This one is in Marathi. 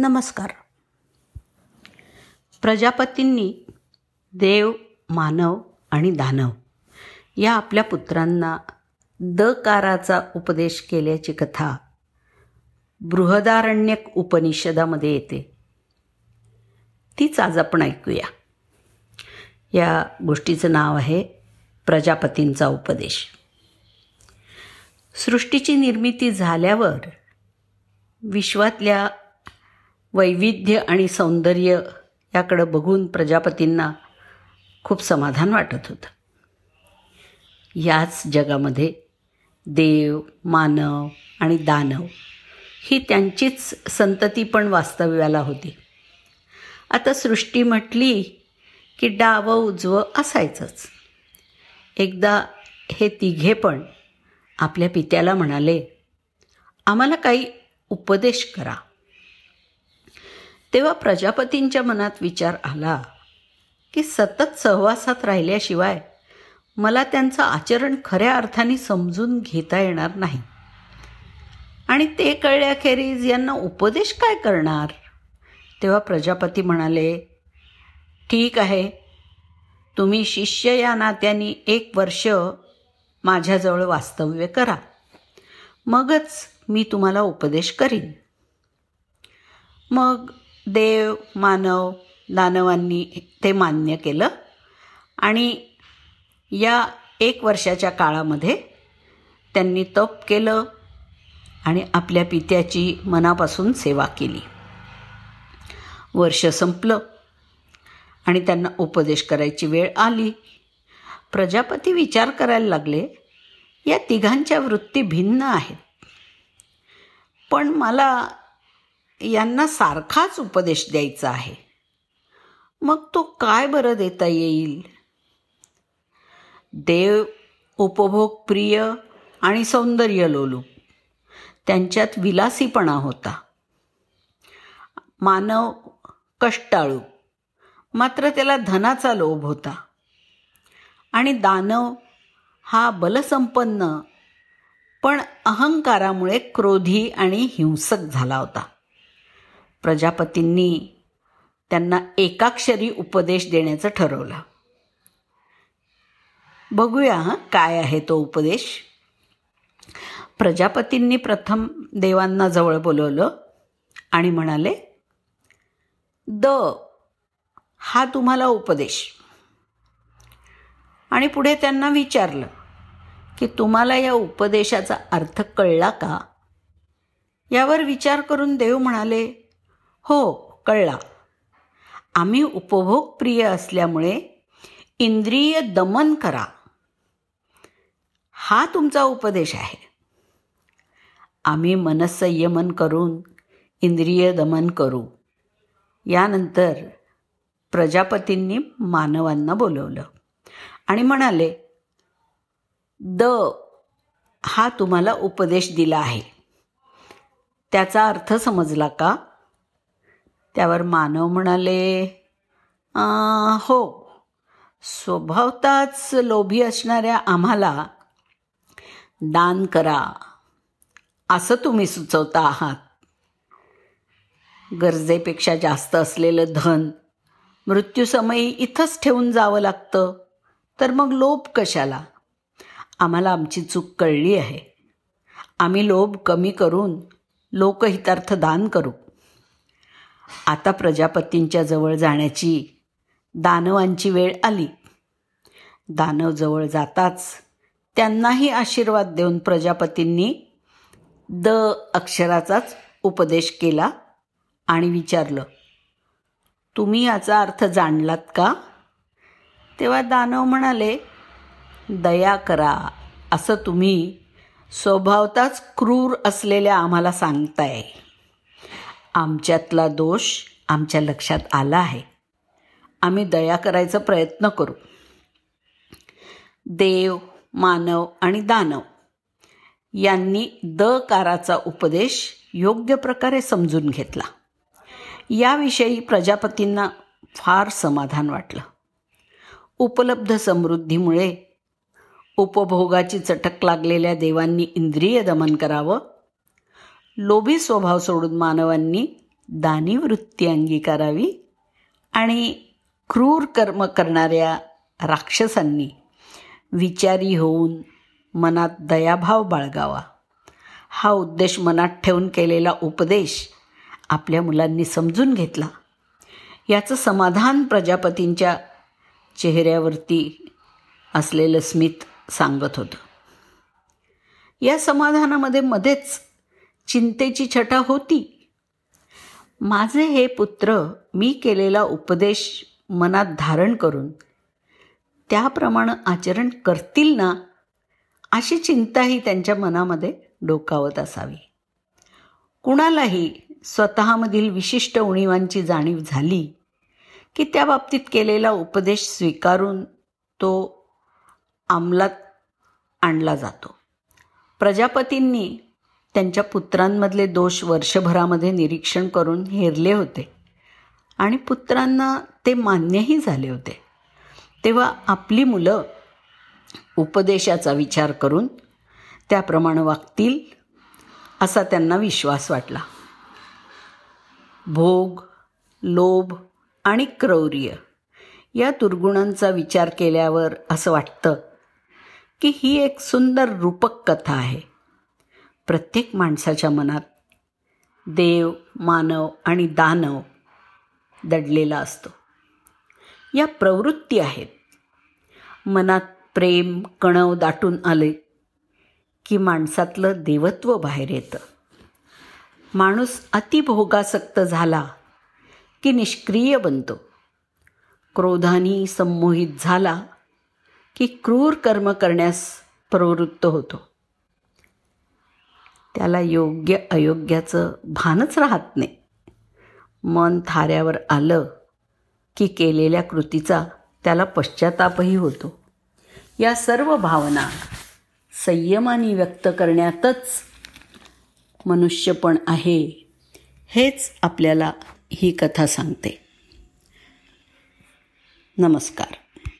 नमस्कार. प्रजापतींनी देव मानव आणि दानव या आपल्या पुत्रांना दकाराचा उपदेश केल्याची कथा बृहदारण्यक उपनिषदामध्ये येते. तीच आज आपण ऐकूया. या गोष्टीचं नाव आहे प्रजापतींचा उपदेश. सृष्टीची निर्मिती झाल्यावर विश्वातल्या वैविध्य आणि सौंदर्य याकडं बघून प्रजापतींना खूप समाधान वाटत होतं. याच जगामध्ये देव मानव आणि दानव ही त्यांचीच संतती पण वास्तव्याला होती. आता सृष्टी म्हटली की डावं उजवं असायचंच. एकदा हे तिघे पण आपल्या पित्याला म्हणाले आम्हाला काही उपदेश करा. तेव्हा प्रजापतींच्या मनात विचार आला की सतत सहवासात राहिल्याशिवाय मला त्यांचं आचरण खऱ्या अर्थाने समजून घेता येणार नाही. आणि ते कळल्याखेरीज यांना उपदेश काय करणार? तेव्हा प्रजापती म्हणाले ठीक आहे. तुम्ही शिष्य या नात्याने एक वर्ष माझ्याजवळ वास्तव्य करा. मगच मी तुम्हाला उपदेश करीन. मग देव मानव दानवांनी ते मान्य केलं. आणि या एक वर्षाच्या काळामध्ये त्यांनी तप केलं आणि आपल्या पित्याची मनापासून सेवा केली. वर्ष संपलं आणि त्यांना उपदेश करायची वेळ आली. प्रजापती विचार करायला लागले या तिघांच्या वृत्ती भिन्न आहेत. पण मला यांना सारखाच उपदेश द्यायचा आहे. मग तो काय बरं देता येईल? देव उपभोग प्रिय आणि सौंदर्य लोलू. त्यांच्यात विलासीपणा होता. मानव कष्टाळू. मात्र त्याला धनाचा लोभ होता. आणि दानव हा बलसंपन्न पण अहंकारामुळे क्रोधी आणि हिंसक झाला होता. प्रजापतींनी त्यांना एकाक्षरी उपदेश देण्याचं ठरवलं. बघूया हां काय आहे तो उपदेश. प्रजापतींनी प्रथम देवांना जवळ बोलवलं आणि म्हणाले द हा तुम्हाला उपदेश. आणि पुढे त्यांना विचारलं की तुम्हाला या उपदेशाचा अर्थ कळला का? यावर विचार करून देव म्हणाले हो कळला. आम्ही उपभोग प्रिय असल्यामुळे इंद्रिय दमन करा. हा तुमचा उपदेश आहे. आम्ही मनसंयमन करून इंद्रिय दमन करू. यानंतर प्रजापतींनी मानवांना बोलवलं आणि म्हणाले द हा तुम्हाला उपदेश दिला आहे. त्याचा अर्थ समजला का? त्यावर मानव म्हणाले हो. स्वभावताच लोभी असणाऱ्या आम्हाला दान करा. असं तुम्ही सुचवता आहात. गरजेपेक्षा जास्त असलेलं धन मृत्यूसमयी इथंच ठेवून जावं लागतं. तर मग लोभ कशाला? आम्हाला आमची चूक कळली आहे. आम्ही लोभ कमी करून लोकहितार्थ दान करू. आता प्रजापतींच्या जवळ जाण्याची दानवांची वेळ आली. दानव जवळ जाताच त्यांनाही आशीर्वाद देऊन प्रजापतींनी द अक्षराचाच उपदेश केला आणि विचारलं तुम्ही याचा अर्थ जाणलात का? तेव्हा दानव म्हणाले दया करा असं तुम्ही स्वभावताच क्रूर असलेल्या आम्हाला सांगताय. आमच्यातला दोष आमच्या लक्षात आला आहे. आम्ही दया करायचा प्रयत्न करू. देव मानव आणि दानव यांनी द काराचा उपदेश योग्य प्रकारे समजून घेतला. याविषयी प्रजापतींना फार समाधान वाटलं. उपलब्ध समृद्धीमुळे उपभोगाची चटक लागलेल्या देवांनी इंद्रिय दमन करावं लोभी स्वभाव सोडून मानवांनी दानी वृत्ती अंगीकारावी आणि क्रूर कर्म करणाऱ्या राक्षसांनी विचारी होऊन मनात दयाभाव बाळगावा. हा उद्देश मनात ठेवून केलेला उपदेश आपल्या मुलांनी समजून घेतला. याचं समाधान प्रजापतींच्या चेहऱ्यावरती असलेलं स्मित सांगत होतं. या समाधानामध्ये मध्येच चिंतेची छटा होती. माझे हे पुत्र मी केलेला उपदेश मनात धारण करून त्याप्रमाणे आचरण करतील ना अशी चिंताही त्यांच्या मनामध्ये डोकावत असावी. कुणालाही स्वतःमधील विशिष्ट उणीवांची जाणीव झाली की त्या बाबतीत केलेला उपदेश स्वीकारून तो अंमलात आणला जातो. प्रजापतींनी त्यांच्या पुत्रांमधले दोष वर्षभरामध्ये निरीक्षण करून हेरले होते. आणि पुत्रांना ते मान्यही झाले होते. तेव्हा आपली मुलं उपदेशाचा विचार करून त्याप्रमाणे वागतील असा त्यांना विश्वास वाटला. भोग लोभ आणि क्रौर्य या दुर्गुणांचा विचार केल्यावर असं वाटतं की ही एक सुंदर रूपक कथा आहे. प्रत्येक माणसाच्या मनात देव मानव आणि दानव दडलेला असतो. या प्रवृत्ती आहेत. मनात प्रेम कणव दाटून आले की माणसातलं देवत्व बाहेर येतं. माणूस अतिभोगासक्त झाला की निष्क्रिय बनतो. क्रोधानी संमोहित झाला की क्रूर कर्म करण्यास प्रवृत्त होतो. त्याला योग्य अयोग्याचं भानच राहत नाही. मन थाऱ्यावर आलं की केलेल्या कृतीचा त्याला पश्चातापही होतो. या सर्व भावना संयमाने व्यक्त करण्यातच मनुष्यपण आहे हेच आपल्याला ही कथा सांगते. नमस्कार.